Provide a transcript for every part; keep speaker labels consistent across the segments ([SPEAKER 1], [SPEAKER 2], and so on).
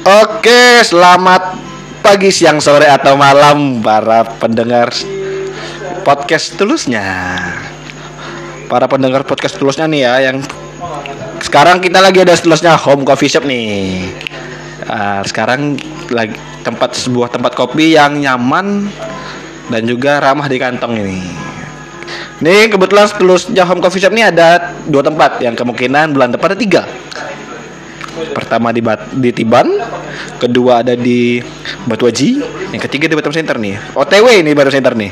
[SPEAKER 1] Oke, selamat pagi, siang, sore atau malam para pendengar podcast tulusnya. Para pendengar podcast tulusnya nih ya yang sekarang kita lagi ada tulusnya Home Coffee Shop nih. Ah, sekarang lagi tempat sebuah tempat kopi yang nyaman dan juga ramah di kantong ini. Nih kebetulan tulusnya Home Coffee Shop ini ada dua tempat yang kemungkinan bulan depan ada tiga. Pertama di Bat di Tiban, kedua ada di Batu Aji, yang ketiga di Batam Center nih. OTW ini Batam Center nih.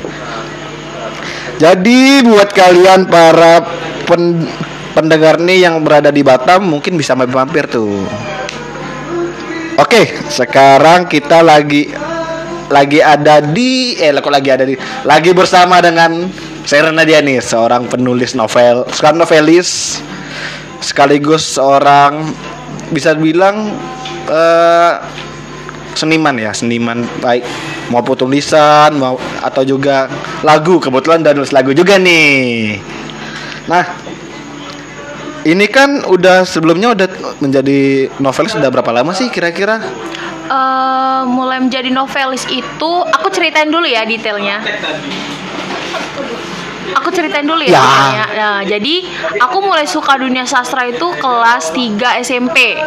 [SPEAKER 1] Jadi buat kalian para pen- pendengar nih yang berada di Batam mungkin bisa mampir tuh. Oke, sekarang kita lagi lagi ada di eh kok lagi ada di lagi bersama dengan Serena dia nih, seorang penulis novel, sekarang novelis sekaligus seorang bisa bilang eh, seniman ya, seniman baik maupun tulisan mau atau juga lagu. Kebetulan dan nulis lagu juga nih. Nah, ini kan udah sebelumnya udah menjadi novelis sudah berapa lama sih kira-kira?
[SPEAKER 2] Eh, mulai menjadi novelis itu aku ceritain dulu ya detailnya. Aku ceritain dulu ya.
[SPEAKER 1] Ya.
[SPEAKER 2] Nah, jadi aku mulai suka dunia sastra itu kelas 3 SMP.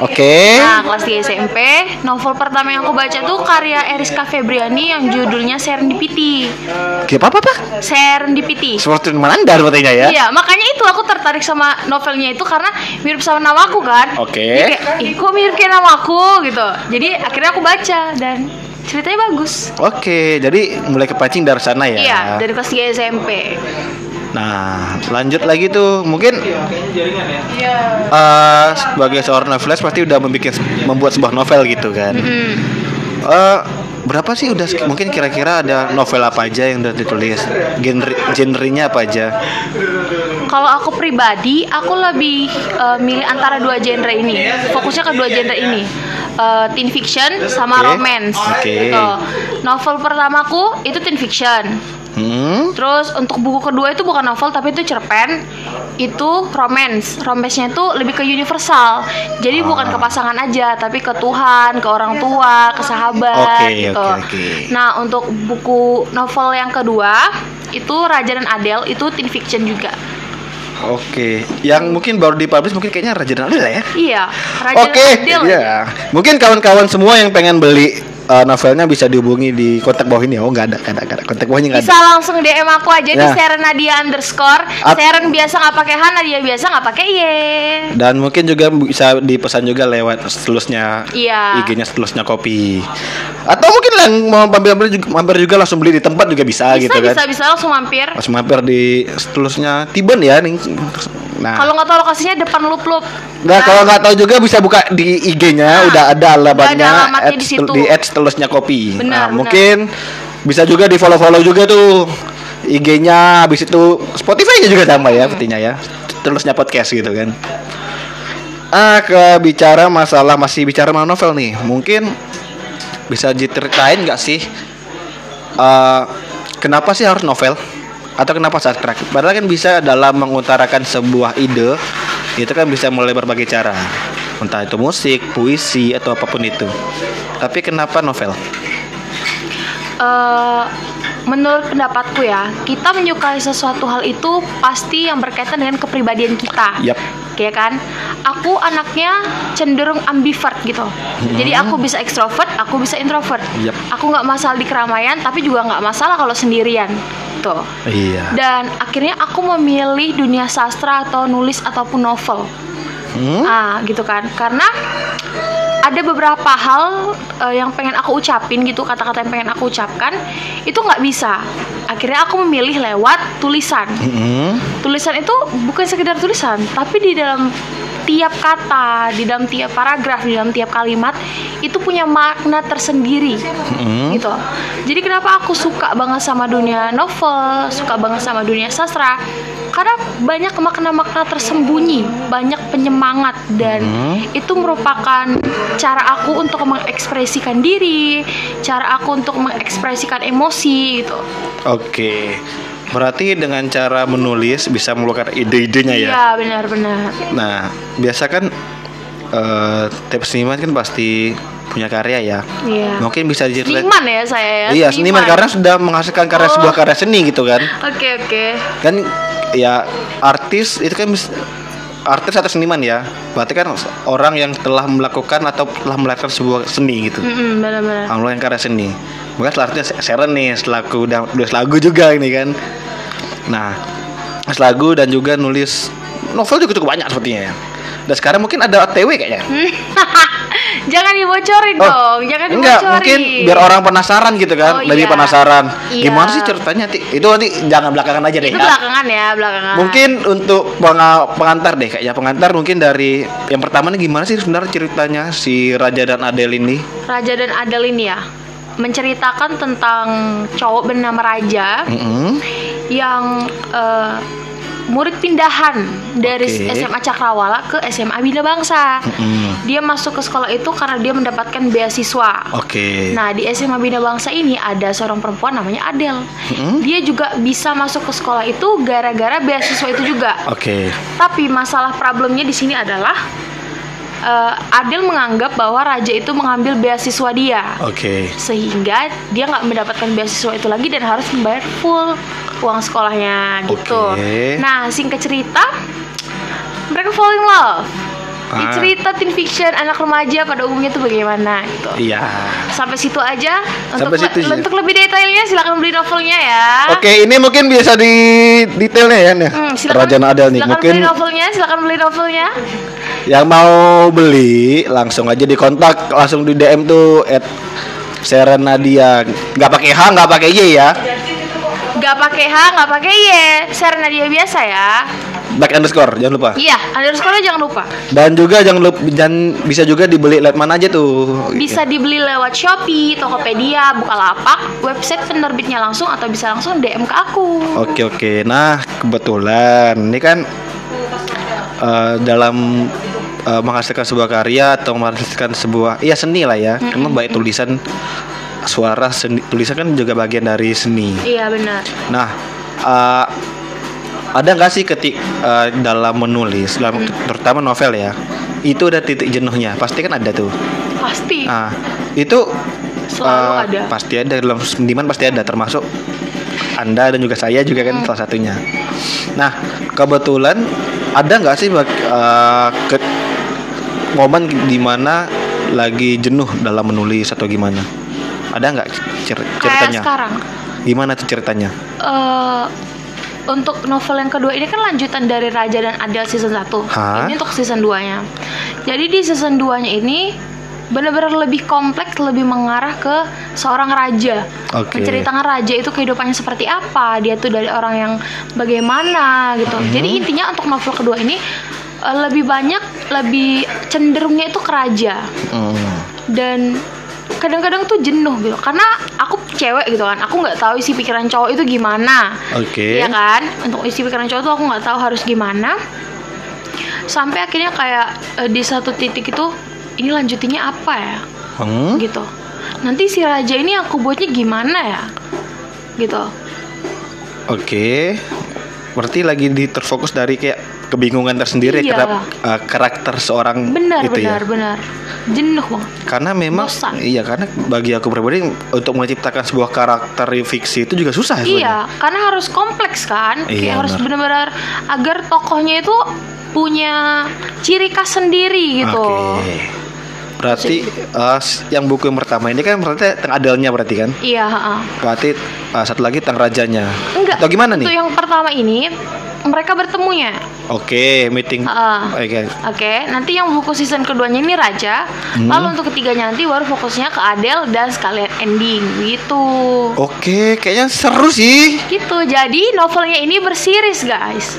[SPEAKER 1] Oke.
[SPEAKER 2] Nah, kelas 3 SMP, novel pertama yang aku baca tuh karya Eriska Febriani yang judulnya Serendipity.
[SPEAKER 1] Oke, apa apa apa?
[SPEAKER 2] Serendipity.
[SPEAKER 1] Seperti Manandar berarti ya?
[SPEAKER 2] Iya, makanya itu aku tertarik sama novelnya itu karena mirip sama namaku kan.
[SPEAKER 1] Oke.
[SPEAKER 2] Jadi kayak, Ih, kok mirip kayak namaku gitu. Jadi akhirnya aku baca dan ceritanya bagus.
[SPEAKER 1] Oke, jadi mulai kepancing dari sana ya.
[SPEAKER 2] Iya, dari kelas 3 SMP.
[SPEAKER 1] Nah, lanjut lagi tuh, mungkin
[SPEAKER 2] Iya.
[SPEAKER 1] eh sebagai seorang novelis pasti udah membuat membuat sebuah novel gitu kan.
[SPEAKER 2] Hmm.
[SPEAKER 1] Eh berapa sih udah mungkin kira-kira ada novel apa aja yang udah ditulis? Genre genrenya apa aja?
[SPEAKER 2] Kalau aku pribadi, aku lebih eh, milih antara dua genre ini. Fokusnya ke dua genre ini. Eh, teen fiction sama
[SPEAKER 1] Oke.
[SPEAKER 2] romance.
[SPEAKER 1] Oke.
[SPEAKER 2] Tuh. Novel pertamaku itu teen fiction.
[SPEAKER 1] Hmm.
[SPEAKER 2] Terus untuk buku kedua itu bukan novel tapi itu cerpen. Itu romance. Romance-nya itu lebih ke universal. Jadi bukan
[SPEAKER 1] Ah.
[SPEAKER 2] ke pasangan aja, tapi ke Tuhan, ke orang tua, ke sahabat
[SPEAKER 1] Oke,
[SPEAKER 2] gitu.
[SPEAKER 1] oke, oke.
[SPEAKER 2] Nah, untuk buku novel yang kedua itu Raja dan Adele itu teen fiction juga.
[SPEAKER 1] Oke, yang mungkin baru dipublish mungkin kayaknya Raja dan Adele ya.
[SPEAKER 2] Iya, Raja
[SPEAKER 1] Oke,
[SPEAKER 2] dan Adele.
[SPEAKER 1] iya. Mungkin kawan-kawan semua yang pengen beli eh, novelnya bisa dihubungi di kontak bawah ini. Oh, nggak ada, nggak ada, nggak ada. Kontak bawahnya nggak
[SPEAKER 2] Bisa
[SPEAKER 1] ada.
[SPEAKER 2] langsung DM aku aja di
[SPEAKER 1] Ya.
[SPEAKER 2] Seren Nadia underscore.
[SPEAKER 1] At-
[SPEAKER 2] Seren biasa nggak pakai H, Nadia biasa nggak pakai Y.
[SPEAKER 1] Dan mungkin juga bisa dipesan juga lewat setelusnya
[SPEAKER 2] Iya.
[SPEAKER 1] IG-nya setelusnya kopi. Atau mungkin yang mau mampir juga, mampir juga langsung beli di tempat juga bisa,
[SPEAKER 2] Bisa,
[SPEAKER 1] gitu kan.
[SPEAKER 2] bisa, bisa langsung mampir.
[SPEAKER 1] Langsung mampir di setelusnya Tiban ya nih. Nah,
[SPEAKER 2] Kalau nggak tahu lokasinya depan loop loop.
[SPEAKER 1] Nah, kalau nggak tahu juga bisa buka di IG-nya,
[SPEAKER 2] Nah,
[SPEAKER 1] udah ada alamatnya,
[SPEAKER 2] ada di situ.
[SPEAKER 1] di at setelusnya kopi.
[SPEAKER 2] Benar,
[SPEAKER 1] nah,
[SPEAKER 2] benar.
[SPEAKER 1] mungkin bisa juga di follow-follow juga tuh IG-nya, habis itu Spotify-nya juga sama ya, sepertinya ya. Setelusnya podcast gitu kan. Ah, ke bicara masalah masih bicara masalah novel nih. Mungkin bisa diceritain nggak sih eh, kenapa sih harus novel? Atau kenapa sastra? Padahal kan bisa dalam mengutarakan sebuah ide itu kan bisa mulai berbagai cara. Entah itu musik, puisi atau apa pun itu. Tapi kenapa novel?
[SPEAKER 2] Eh, menurut pendapatku ya, kita menyukai sesuatu hal itu pasti yang berkaitan dengan kepribadian kita.
[SPEAKER 1] Yap.
[SPEAKER 2] Ya kan? Aku anaknya cenderung ambivert gitu. Jadi aku bisa ekstrovert, aku bisa introvert.
[SPEAKER 1] Yap.
[SPEAKER 2] Aku nggak masalah di keramaian, tapi juga nggak masalah kalau sendirian. Tuh.
[SPEAKER 1] Iya.
[SPEAKER 2] Dan akhirnya aku memilih dunia sastra atau nulis ataupun novel.
[SPEAKER 1] Hmm?
[SPEAKER 2] Ah, gitu kan. Karena ada beberapa hal eh, yang pengen aku ucapin gitu, kata-kata yang pengen aku ucapkan itu nggak bisa. Akhirnya aku memilih lewat tulisan.
[SPEAKER 1] Hmm?
[SPEAKER 2] Tulisan itu bukan sekedar tulisan, tapi di dalam tiap kata, di dalam tiap paragraf, di dalam tiap kalimat itu punya makna tersendiri.
[SPEAKER 1] Hmm?
[SPEAKER 2] Gitu. Jadi kenapa aku suka banget sama dunia novel, suka banget sama dunia sastra? Karena banyak makna-makna tersembunyi, banyak penyemangat dan
[SPEAKER 1] Hmm.
[SPEAKER 2] itu merupakan cara aku untuk mengekspresikan diri, cara aku untuk mengekspresikan emosi gitu.
[SPEAKER 1] Oke. Berarti dengan cara menulis bisa mengeluarkan ide-idenya ya.
[SPEAKER 2] Iya, benar-benar.
[SPEAKER 1] Nah, biasa kan eh tiap seniman kan pasti punya karya ya.
[SPEAKER 2] Iya.
[SPEAKER 1] Mungkin bisa diceritain.
[SPEAKER 2] Seniman ya saya ya.
[SPEAKER 1] Iya, seniman karena sudah menghasilkan karya
[SPEAKER 2] Oh.
[SPEAKER 1] sebuah karya seni gitu kan.
[SPEAKER 2] Oke oke.
[SPEAKER 1] Kan ya artis itu kan artis atau seniman ya. Berarti kan orang yang telah melakukan atau telah melahirkan sebuah seni gitu.
[SPEAKER 2] Benar-benar.
[SPEAKER 1] Kalau yang karya seni. Maka itu Sharon nih selaku udah nulis lagu juga ini kan. Nah, nulis lagu dan juga nulis novel juga cukup banyak sepertinya ya. Dan sekarang mungkin ada OTW kayaknya.
[SPEAKER 2] Jangan dibocorin
[SPEAKER 1] Oh,
[SPEAKER 2] dong, jangan
[SPEAKER 1] Enggak,
[SPEAKER 2] dibocorin.
[SPEAKER 1] mungkin biar orang penasaran gitu kan.
[SPEAKER 2] Oh,
[SPEAKER 1] Lebih
[SPEAKER 2] iya.
[SPEAKER 1] penasaran.
[SPEAKER 2] Iya.
[SPEAKER 1] Gimana sih ceritanya? Ti? Itu nanti jangan belakangan aja deh
[SPEAKER 2] Itu
[SPEAKER 1] ya.
[SPEAKER 2] belakangan ya, belakangan.
[SPEAKER 1] Mungkin untuk penga- pengantar deh kayaknya pengantar mungkin dari yang pertama nih gimana sih sebenarnya ceritanya si Raja dan Adele ini?
[SPEAKER 2] Raja dan Adele ini ya menceritakan tentang cowok bernama Raja
[SPEAKER 1] Mm-mm.
[SPEAKER 2] yang eh, murid pindahan dari
[SPEAKER 1] Oke.
[SPEAKER 2] SMA Cakrawala ke SMA Bina Bangsa.
[SPEAKER 1] Mm-mm.
[SPEAKER 2] Dia masuk ke sekolah itu karena dia mendapatkan beasiswa.
[SPEAKER 1] Oke.
[SPEAKER 2] Nah di SMA Bina Bangsa ini ada seorang perempuan namanya Adele.
[SPEAKER 1] Mm-mm.
[SPEAKER 2] Dia juga bisa masuk ke sekolah itu gara-gara beasiswa itu juga.
[SPEAKER 1] Oke.
[SPEAKER 2] Tapi masalah problemnya di sini adalah eh, Adele menganggap bahwa Raja itu mengambil beasiswa dia,
[SPEAKER 1] Oke.
[SPEAKER 2] sehingga dia nggak mendapatkan beasiswa itu lagi dan harus membayar full uang sekolahnya gitu.
[SPEAKER 1] Oke.
[SPEAKER 2] Nah singkat cerita, mereka fall in love. Di
[SPEAKER 1] Ah.
[SPEAKER 2] cerita teen fiction anak remaja pada umumnya itu bagaimana gitu.
[SPEAKER 1] Iya.
[SPEAKER 2] Sampai situ aja.
[SPEAKER 1] Sampai
[SPEAKER 2] Untuk,
[SPEAKER 1] situ sih.
[SPEAKER 2] untuk lebih detailnya silakan beli novelnya ya.
[SPEAKER 1] Oke, ini mungkin bisa di detailnya ya nih.
[SPEAKER 2] Hmm, silakan,
[SPEAKER 1] Adele nih.
[SPEAKER 2] silakan
[SPEAKER 1] Mungkin
[SPEAKER 2] beli novelnya, silakan beli novelnya.
[SPEAKER 1] yang mau beli langsung aja dikontak langsung di DM tuh at Sharon Nadia. Nggak pakai H, nggak pakai Y ya.
[SPEAKER 2] Gak pakai H, gak pakai Y. Share Nadia biasa ya.
[SPEAKER 1] Back underscore, jangan lupa.
[SPEAKER 2] Iya, underscore jangan lupa.
[SPEAKER 1] Dan juga jangan lupa dan bisa juga dibeli lewat mana aja tuh.
[SPEAKER 2] Bisa dibeli lewat Shopee, Tokopedia, Bukalapak, website penerbitnya langsung atau bisa langsung DM ke aku.
[SPEAKER 1] Oke oke. Nah kebetulan ini kan eh, dalam eh, menghasilkan sebuah karya atau menghasilkan sebuah iya seni lah ya. Karena baik tulisan suara seni, tulisan kan juga bagian dari seni.
[SPEAKER 2] Iya benar.
[SPEAKER 1] Nah eh, ada nggak sih ketik eh, dalam menulis, dalam terutama novel ya, itu ada titik jenuhnya. Pasti kan ada tuh.
[SPEAKER 2] Pasti.
[SPEAKER 1] Nah itu
[SPEAKER 2] Selalu
[SPEAKER 1] eh,
[SPEAKER 2] ada.
[SPEAKER 1] Pasti ada dalam seniman pasti ada termasuk anda dan juga saya juga kan salah satunya. Nah kebetulan ada nggak sih eh, ke- momen di mana lagi jenuh dalam menulis atau gimana? Ada nggak cer-
[SPEAKER 2] Kayak
[SPEAKER 1] ceritanya?
[SPEAKER 2] sekarang.
[SPEAKER 1] Gimana tuh ceritanya?
[SPEAKER 2] eh untuk novel yang kedua ini kan lanjutan dari Raja dan Adele season 1
[SPEAKER 1] Hah?
[SPEAKER 2] Ini untuk season 2 nya Jadi di season 2 nya ini benar-benar lebih kompleks, lebih mengarah ke seorang raja.
[SPEAKER 1] Oke.
[SPEAKER 2] Menceritakan raja itu kehidupannya seperti apa, dia tuh dari orang yang bagaimana gitu.
[SPEAKER 1] Hmm.
[SPEAKER 2] Jadi intinya untuk novel kedua ini eh, lebih banyak, lebih cenderungnya itu ke raja
[SPEAKER 1] Hmm.
[SPEAKER 2] dan kadang-kadang tuh jenuh gitu karena aku cewek gitu kan aku nggak tahu isi pikiran cowok itu gimana
[SPEAKER 1] Oke.
[SPEAKER 2] Iya kan untuk isi pikiran cowok tuh aku nggak tahu harus gimana sampai akhirnya kayak eh, di satu titik itu ini lanjutinnya apa ya
[SPEAKER 1] Hmm.
[SPEAKER 2] gitu nanti si raja ini aku buatnya gimana ya gitu
[SPEAKER 1] Oke. Berarti lagi di terfokus dari kayak kebingungan tersendiri
[SPEAKER 2] Iya.
[SPEAKER 1] terhadap uh, karakter seorang
[SPEAKER 2] benar
[SPEAKER 1] itu
[SPEAKER 2] benar
[SPEAKER 1] ya.
[SPEAKER 2] benar jenuh banget
[SPEAKER 1] Karena memang
[SPEAKER 2] Bosan.
[SPEAKER 1] iya karena bagi aku pribadi untuk menciptakan sebuah karakter fiksi itu juga susah sebenarnya.
[SPEAKER 2] Iya, karena harus kompleks kan.
[SPEAKER 1] Iya,
[SPEAKER 2] Kayak harus
[SPEAKER 1] benar.
[SPEAKER 2] benar-benar agar tokohnya itu punya ciri khas sendiri gitu.
[SPEAKER 1] Oke. Berarti uh, yang buku yang pertama ini kan berarti tentang adelnya berarti kan?
[SPEAKER 2] Iya, heeh.
[SPEAKER 1] Berarti uh, satu lagi tentang rajanya.
[SPEAKER 2] Enggak.
[SPEAKER 1] Atau gimana nih?
[SPEAKER 2] yang pertama ini mereka bertemunya.
[SPEAKER 1] Oke, meeting.
[SPEAKER 2] Heeh.
[SPEAKER 1] Oke.
[SPEAKER 2] Oke, nanti yang buku season keduanya ini Raja,
[SPEAKER 1] Hmm.
[SPEAKER 2] lalu untuk ketiganya nanti baru fokusnya ke Adele dan sekalian ending gitu.
[SPEAKER 1] Oke, kayaknya seru sih.
[SPEAKER 2] Gitu. Jadi novelnya ini bersiris, guys.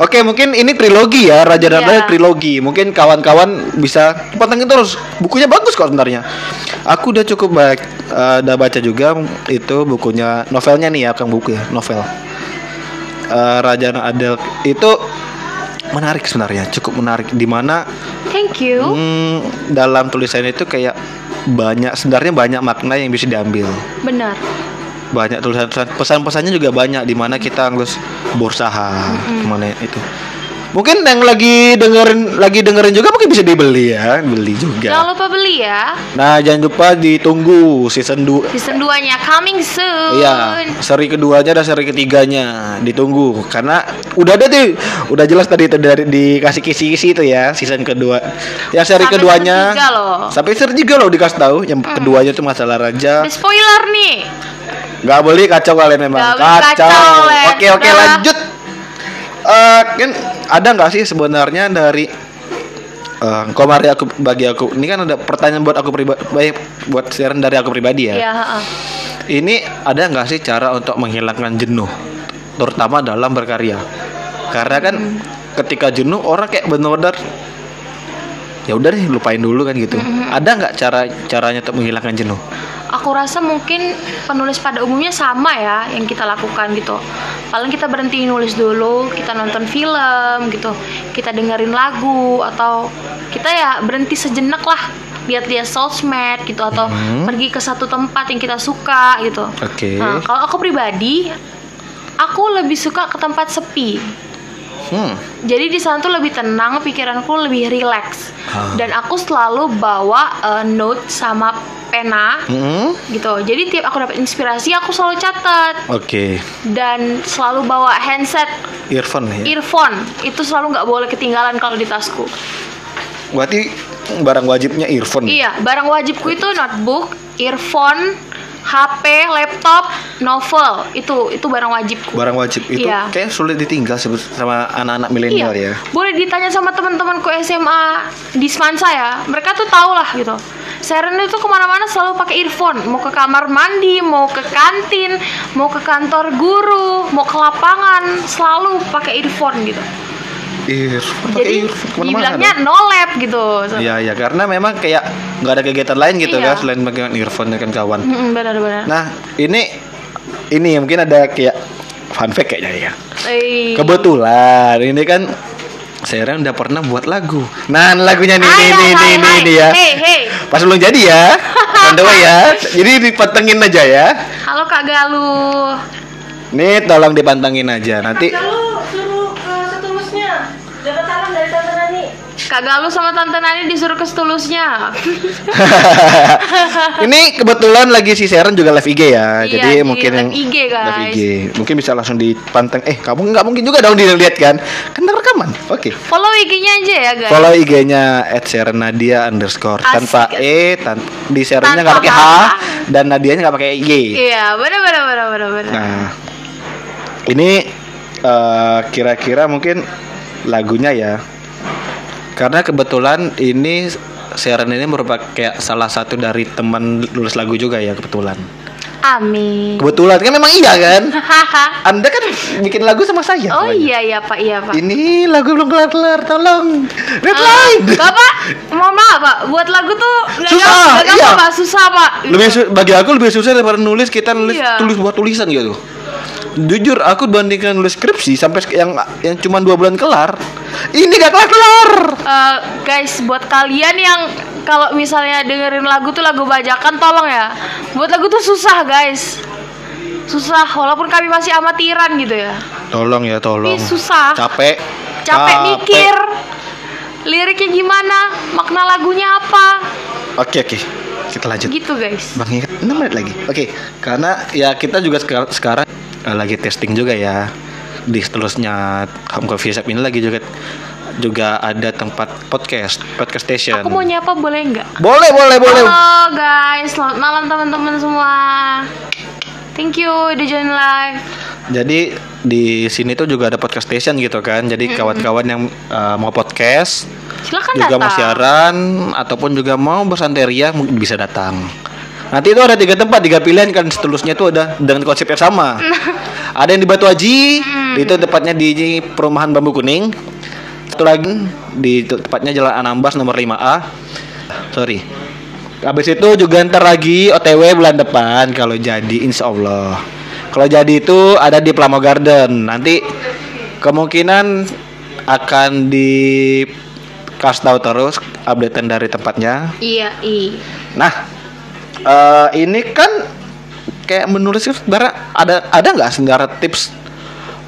[SPEAKER 1] Oke, mungkin ini trilogi ya, Raja dan
[SPEAKER 2] Iya.
[SPEAKER 1] Adele trilogi. Mungkin kawan-kawan bisa pantengin terus. Bukunya bagus kok sebenarnya. Aku udah cukup baik, eh, udah baca juga itu bukunya, novelnya nih ya, bukan buku ya, novel. Eh, Raja dan Adele itu menarik sebenarnya, cukup menarik. Di mana
[SPEAKER 2] Thank you.
[SPEAKER 1] hmm, dalam tulisan itu kayak banyak, sebenarnya banyak makna yang bisa diambil.
[SPEAKER 2] Benar.
[SPEAKER 1] banyak tulisan pesan-pesannya juga banyak di mana kita harus berusaha ke mana itu Mungkin yang lagi dengerin lagi dengerin juga mungkin bisa dibeli ya, beli
[SPEAKER 2] Jangan
[SPEAKER 1] juga.
[SPEAKER 2] lupa beli ya.
[SPEAKER 1] Nah, jangan lupa ditunggu season 2
[SPEAKER 2] Season 2-nya coming soon.
[SPEAKER 1] Iya, seri keduanya dan seri ketiganya ditunggu karena udah ada tuh, udah jelas tadi itu dari dikasih kisi-kisi itu ya season kedua. Yang seri
[SPEAKER 2] Sampai
[SPEAKER 1] keduanya
[SPEAKER 2] tiga loh. Hmm.
[SPEAKER 1] sampai seri tiga loh dikasih tahu. Yang keduanya tuh masalah raja.
[SPEAKER 2] Spoiler nih.
[SPEAKER 1] Nggak boleh kacau kalian memang.
[SPEAKER 2] Boleh kacau, Len.
[SPEAKER 1] Oke oke lanjut. Eh kan ada nggak sih sebenarnya dari eh Komari aku bagi aku ini kan ada pertanyaan buat aku pribadi buat siaran dari aku pribadi ya.
[SPEAKER 2] Iya, heeh.
[SPEAKER 1] Ini ada nggak sih cara untuk menghilangkan jenuh, terutama dalam berkarya? Karena kan ketika jenuh orang kayak benar-benar ya udah deh lupain dulu kan gitu. Ada nggak cara caranya untuk menghilangkan jenuh?
[SPEAKER 2] Aku rasa mungkin penulis pada umumnya sama ya yang kita lakukan gitu. Paling kita berhenti nulis dulu, kita nonton film gitu, kita dengerin lagu atau kita ya berhenti sejenak lah lihat-lihat sosmed gitu atau
[SPEAKER 1] Mhm.
[SPEAKER 2] pergi ke satu tempat yang kita suka gitu.
[SPEAKER 1] Oke.
[SPEAKER 2] Nah, kalau aku pribadi, aku lebih suka ke tempat sepi.
[SPEAKER 1] Hmm.
[SPEAKER 2] Jadi di sana tuh lebih tenang, pikiranku lebih rileks.
[SPEAKER 1] Ah.
[SPEAKER 2] Dan aku selalu bawa eh, note sama pena
[SPEAKER 1] Hmm.
[SPEAKER 2] gitu. Jadi tiap aku dapat inspirasi, aku selalu catat
[SPEAKER 1] Oke.
[SPEAKER 2] dan selalu bawa handset,
[SPEAKER 1] Earphone ya.
[SPEAKER 2] earphone. Itu selalu nggak boleh ketinggalan kalau di tasku.
[SPEAKER 1] Berarti barang wajibnya earphone.
[SPEAKER 2] Iya, barang wajibku itu notebook, earphone, HP, laptop, novel. Itu itu barang wajibku.
[SPEAKER 1] Barang wajib itu
[SPEAKER 2] Iya.
[SPEAKER 1] kayak sulit ditinggal sama anak-anak milenial ya.
[SPEAKER 2] Boleh ditanya sama teman-temanku SMA di Semansa ya. Mereka tuh tahu lah gitu. Seren itu ke mana-mana selalu pakai earphone. Mau ke kamar mandi, mau ke kantin, mau ke kantor guru, mau ke lapangan, selalu pakai earphone gitu.
[SPEAKER 1] Earphone
[SPEAKER 2] Jadi
[SPEAKER 1] earphone
[SPEAKER 2] dibilangnya no lab gitu.
[SPEAKER 1] Iya ya karena memang kayak nggak ada kegiatan lain gitu
[SPEAKER 2] Iya.
[SPEAKER 1] kan selain pakai earphone kan kawan.
[SPEAKER 2] Mm-mm, Benar-benar.
[SPEAKER 1] Nah ini ini mungkin ada kayak fun fact kayaknya ya.
[SPEAKER 2] Eh,
[SPEAKER 1] Kebetulan ini kan saya udah pernah buat lagu. Nah lagunya nih nih,
[SPEAKER 2] hai.
[SPEAKER 1] nih ya.
[SPEAKER 2] Hey, hey.
[SPEAKER 1] Pas belum jadi ya. Way ya. Jadi dipantengin aja ya.
[SPEAKER 2] Halo Kak Galuh.
[SPEAKER 1] Nih tolong dipantengin aja nanti.
[SPEAKER 3] Lalu suruh
[SPEAKER 2] Kak Galuh sama Tante Nani disuruh ke setulusnya.
[SPEAKER 1] ini kebetulan lagi si Sharon juga live IG ya.
[SPEAKER 2] Iya,
[SPEAKER 1] jadi
[SPEAKER 2] di
[SPEAKER 1] mungkin
[SPEAKER 2] live
[SPEAKER 1] yang
[SPEAKER 2] IG, guys.
[SPEAKER 1] live IG. Mungkin bisa langsung dipanteng. Eh, kamu nggak mungkin juga dong dilihat kan? Kan rekaman. Oke.
[SPEAKER 2] Follow IG-nya aja ya guys.
[SPEAKER 1] Follow IG-nya @sharonadia underscore
[SPEAKER 2] Asik.
[SPEAKER 1] tanpa e, tan di Sharonnya
[SPEAKER 2] Tanpa
[SPEAKER 1] nggak pakai H dan Nadianya nggak pakai Y.
[SPEAKER 2] Iya, benar benar benar benar benar.
[SPEAKER 1] Nah, ini eh, kira-kira mungkin lagunya ya. Karena kebetulan ini Sharon ini merupakan kayak salah satu dari teman nulis lagu juga ya kebetulan.
[SPEAKER 2] Amin.
[SPEAKER 1] Kebetulan kan memang iya kan? Anda kan bikin lagu sama saya.
[SPEAKER 2] oh iya iya Pak, iya Pak.
[SPEAKER 1] Ini lagu belum kelar-kelar, tolong. Deadline.
[SPEAKER 2] Bapak, mohon maaf Pak, buat lagu tuh
[SPEAKER 1] Susah,
[SPEAKER 2] nggak gampang,
[SPEAKER 1] iya.
[SPEAKER 2] Pak, susah Pak.
[SPEAKER 1] lebih su- bagi aku lebih susah daripada nulis kita nulis
[SPEAKER 2] Iya.
[SPEAKER 1] tulis buat tulisan gitu jujur aku bandingkan nulis skripsi sampai yang yang cuma dua bulan kelar ini gak kelar kelar
[SPEAKER 2] Eh, guys, buat kalian yang kalau misalnya dengerin lagu tuh lagu bajakan, tolong ya. Buat lagu tuh susah guys. Susah, walaupun kami masih amatiran gitu ya.
[SPEAKER 1] tolong ya tolong
[SPEAKER 2] Ih, susah.
[SPEAKER 1] capek
[SPEAKER 2] Capek mikir. Liriknya gimana, makna lagunya apa.
[SPEAKER 1] oke oke kita lanjut
[SPEAKER 2] Gitu guys.
[SPEAKER 1] bang ingat 6 menit lagi oke karena ya kita juga sekarang eh, lagi testing juga ya di seterusnya home coffee shop ini lagi juga juga ada tempat podcast podcast station
[SPEAKER 2] Aku mau nyapa boleh nggak?
[SPEAKER 1] boleh boleh boleh
[SPEAKER 2] Halo guys, selamat malam teman-teman semua. Thank you udah join live.
[SPEAKER 1] Jadi di sini tuh juga ada podcast station gitu kan. Jadi kawan-kawan yang uh, mau podcast
[SPEAKER 2] Silakan
[SPEAKER 1] juga
[SPEAKER 2] datang.
[SPEAKER 1] mau siaran ataupun juga mau bersanteria mungkin bisa datang. Nanti itu ada tiga tempat, tiga pilihan kan seterusnya itu ada dengan konsep yang sama. ada yang di Batu Haji, itu tepatnya di perumahan Bambu Kuning. Satu lagi di tepatnya Jalan Anambas nomor 5A. Sorry. Habis itu juga ntar lagi OTW bulan depan kalau jadi insya Allah. Kalau jadi itu ada di Plamo Garden. Nanti kemungkinan akan di kasih tahu terus updatean dari tempatnya.
[SPEAKER 2] Iya, i.
[SPEAKER 1] Nah, eh, ini kan kayak menulis itu sebenarnya ada ada nggak sebenarnya tips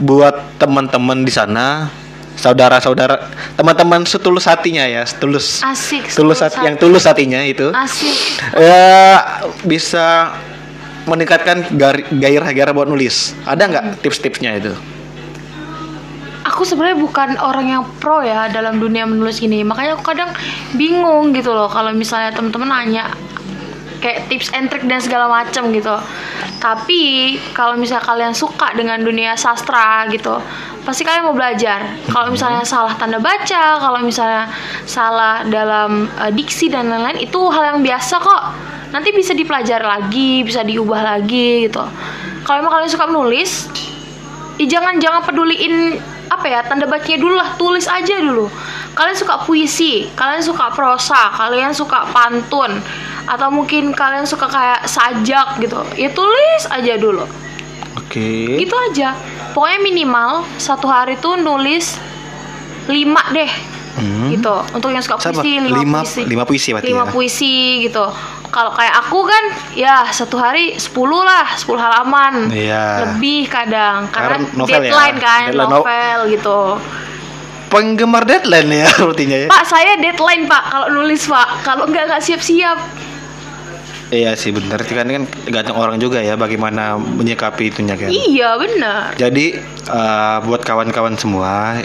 [SPEAKER 1] buat teman-teman di sana? Saudara-saudara teman-teman setulus hatinya ya setulus.
[SPEAKER 2] Asik.
[SPEAKER 1] tulus hati, yang tulus hatinya itu.
[SPEAKER 2] Asik.
[SPEAKER 1] ya bisa meningkatkan gairah-gairah buat nulis. Ada nggak tips-tipsnya itu?
[SPEAKER 2] Aku sebenarnya bukan orang yang pro ya dalam dunia menulis gini. Makanya aku kadang bingung gitu loh kalau misalnya teman-teman nanya kayak tips and trick dan segala macam gitu. Tapi kalau misalnya kalian suka dengan dunia sastra gitu, pasti kalian mau belajar. Kalau misalnya salah tanda baca, kalau misalnya salah dalam eh, diksi dan lain-lain itu hal yang biasa kok. Nanti bisa dipelajari lagi, bisa diubah lagi gitu. Kalau emang kalian suka menulis, jangan jangan peduliin apa ya tanda bacanya dulu lah tulis aja dulu kalian suka puisi kalian suka prosa kalian suka pantun atau mungkin kalian suka kayak sajak gitu. Ya tulis aja dulu.
[SPEAKER 1] Oke.
[SPEAKER 2] Gitu aja. Pokoknya minimal satu hari tuh nulis lima deh.
[SPEAKER 1] Hmm.
[SPEAKER 2] gitu. Untuk yang suka puisi lima,
[SPEAKER 1] lima-
[SPEAKER 2] puisi.
[SPEAKER 1] lima puisi berarti
[SPEAKER 2] lima
[SPEAKER 1] ya?
[SPEAKER 2] puisi gitu. Kalau kayak aku kan ya satu hari 10 lah 10 halaman.
[SPEAKER 1] Iya.
[SPEAKER 2] lebih kadang. Karena
[SPEAKER 1] Karena novel ya?
[SPEAKER 2] deadline kan
[SPEAKER 1] Deadline no-
[SPEAKER 2] novel gitu
[SPEAKER 1] penggemar deadline ya rutinnya ya?
[SPEAKER 2] Pak saya deadline pak. Kalau nulis pak. Kalau nggak nggak siap-siap.
[SPEAKER 1] Iya sih bener kan kan gantung orang juga ya bagaimana menyikapi itunya kan?
[SPEAKER 2] Iya benar
[SPEAKER 1] jadi eh, buat kawan-kawan semua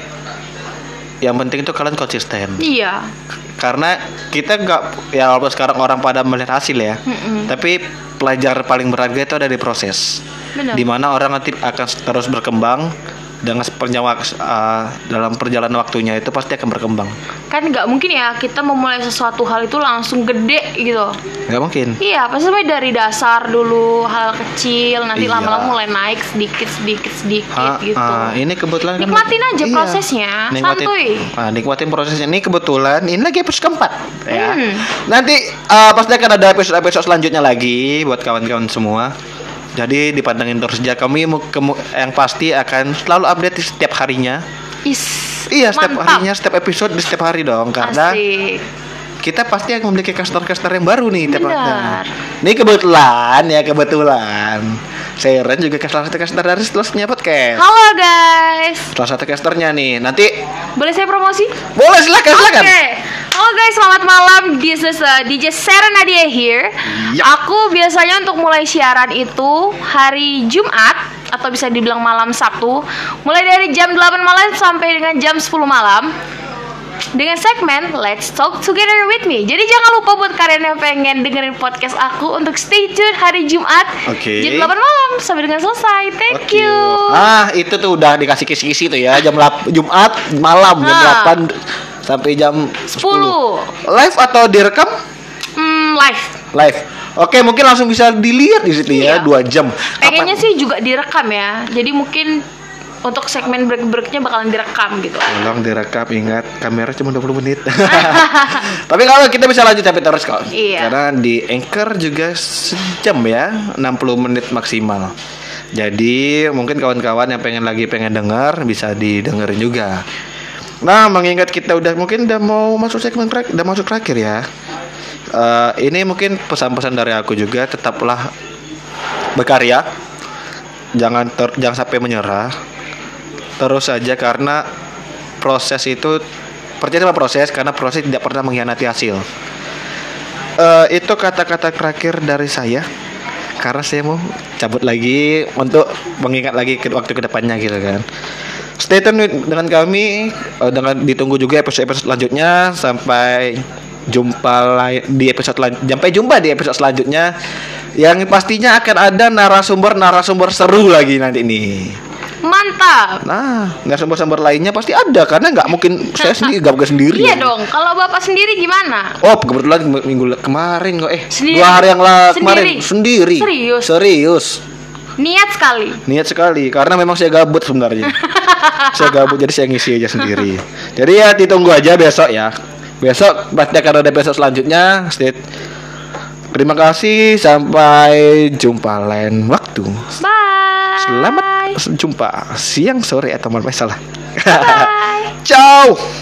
[SPEAKER 1] yang penting itu kalian konsisten.
[SPEAKER 2] Iya.
[SPEAKER 1] Karena kita nggak ya walaupun sekarang orang pada melihat hasil ya
[SPEAKER 2] Mm-mm.
[SPEAKER 1] tapi pelajar paling berharga itu ada di proses.
[SPEAKER 2] Benar
[SPEAKER 1] di mana orang nanti akan terus berkembang dengan sepanjang wak- eh, dalam perjalanan waktunya itu pasti akan berkembang
[SPEAKER 2] kan nggak mungkin ya kita memulai sesuatu hal itu langsung gede gitu
[SPEAKER 1] nggak mungkin
[SPEAKER 2] Iya, pasti mulai dari dasar dulu, hal kecil, nanti
[SPEAKER 1] Iya.
[SPEAKER 2] lama-lama mulai naik sedikit, sedikit, sedikit
[SPEAKER 1] Ah,
[SPEAKER 2] gitu.
[SPEAKER 1] ah, ini kebetulan kan
[SPEAKER 2] Nikmatin aja
[SPEAKER 1] Iya.
[SPEAKER 2] prosesnya,
[SPEAKER 1] nikmatin,
[SPEAKER 2] santuy.
[SPEAKER 1] ah, nikmatin prosesnya ini kebetulan ini lagi episode keempat ya
[SPEAKER 2] Hmm.
[SPEAKER 1] nanti ah, pasti akan ada episode episode selanjutnya lagi buat kawan-kawan semua jadi dipantengin terus aja kami yang pasti akan selalu update di setiap harinya
[SPEAKER 2] Is,
[SPEAKER 1] iya setiap
[SPEAKER 2] mantap.
[SPEAKER 1] harinya setiap episode di setiap hari dong karena
[SPEAKER 2] Asik.
[SPEAKER 1] kita pasti akan memiliki caster-caster yang baru nih tiap
[SPEAKER 2] Benar.
[SPEAKER 1] hari. Ini kebetulan ya kebetulan. Seren juga salah satu caster dari setelahnya podcast.
[SPEAKER 2] Halo guys,
[SPEAKER 1] Salah satu casternya nih. Nanti
[SPEAKER 2] boleh saya promosi?
[SPEAKER 1] boleh silakan
[SPEAKER 2] Oke,
[SPEAKER 1] silakan.
[SPEAKER 2] halo guys, selamat malam. This is uh, DJ Nadia here.
[SPEAKER 1] Ya.
[SPEAKER 2] Aku biasanya untuk mulai siaran itu hari Jumat atau bisa dibilang malam Sabtu, mulai dari jam 8 malam sampai dengan jam 10 malam. Dengan segmen Let's Talk Together with Me. Jadi jangan lupa buat kalian yang pengen dengerin podcast aku untuk stay tune hari Jumat
[SPEAKER 1] Oke.
[SPEAKER 2] jam 8 malam sampai dengan selesai. Thank
[SPEAKER 1] Oke.
[SPEAKER 2] you.
[SPEAKER 1] Ah, itu tuh udah dikasih kisi-kisi tuh ya jam Jumat malam jam
[SPEAKER 2] Ah.
[SPEAKER 1] 8 sampai jam 10.
[SPEAKER 2] 10.
[SPEAKER 1] Live atau direkam?
[SPEAKER 2] Hmm, live.
[SPEAKER 1] Live. Oke, mungkin langsung bisa dilihat di situ ya,
[SPEAKER 2] Iya.
[SPEAKER 1] dua jam.
[SPEAKER 2] Pengennya sih juga direkam ya. Jadi mungkin untuk segmen break-breaknya bakalan direkam gitu.
[SPEAKER 1] Tolong direkam ingat kamera cuma 20 menit. Tapi kalau kita bisa lanjut sampai terus kok.
[SPEAKER 2] Iya.
[SPEAKER 1] Karena di Anchor juga sejam ya, 60 menit maksimal. Jadi mungkin kawan-kawan yang pengen lagi pengen dengar bisa didengerin juga. Nah, mengingat kita udah mungkin udah mau masuk segmen terakhir, udah masuk terakhir ya. Eh, ini mungkin pesan-pesan dari aku juga tetaplah berkarya. Jangan ter- jangan sampai menyerah terus saja karena proses itu percaya sama proses karena proses tidak pernah mengkhianati hasil. Eh, itu kata-kata terakhir dari saya karena saya mau cabut lagi untuk mengingat lagi ke waktu ke depannya gitu kan. Stay tune dengan kami eh, dengan ditunggu juga episode-episode selanjutnya sampai jumpa di episode sampai jumpa di episode selanjutnya yang pastinya akan ada narasumber-narasumber seru lagi nanti nih.
[SPEAKER 2] Mantap.
[SPEAKER 1] Nah, nggak sumber-sumber lainnya pasti ada karena nggak mungkin saya sendiri gabung sendiri.
[SPEAKER 2] Iya dong. Kalau Bapak sendiri gimana?
[SPEAKER 1] Oh, kebetulan minggu kemarin kok eh
[SPEAKER 2] Sendiri?
[SPEAKER 1] dua hari yang lah
[SPEAKER 2] Sendiri?
[SPEAKER 1] kemarin sendiri.
[SPEAKER 2] Serius?
[SPEAKER 1] Serius.
[SPEAKER 2] Niat sekali.
[SPEAKER 1] Niat sekali karena memang saya gabut sebenarnya. saya gabut jadi saya ngisi aja sendiri. Jadi ya ditunggu aja besok ya. Besok pasti akan ada besok selanjutnya. Stay. Terima kasih sampai jumpa lain waktu.
[SPEAKER 2] Bye.
[SPEAKER 1] Selamat jumpa siang sore atau malam eh, salah.
[SPEAKER 2] Bye.
[SPEAKER 1] Ciao.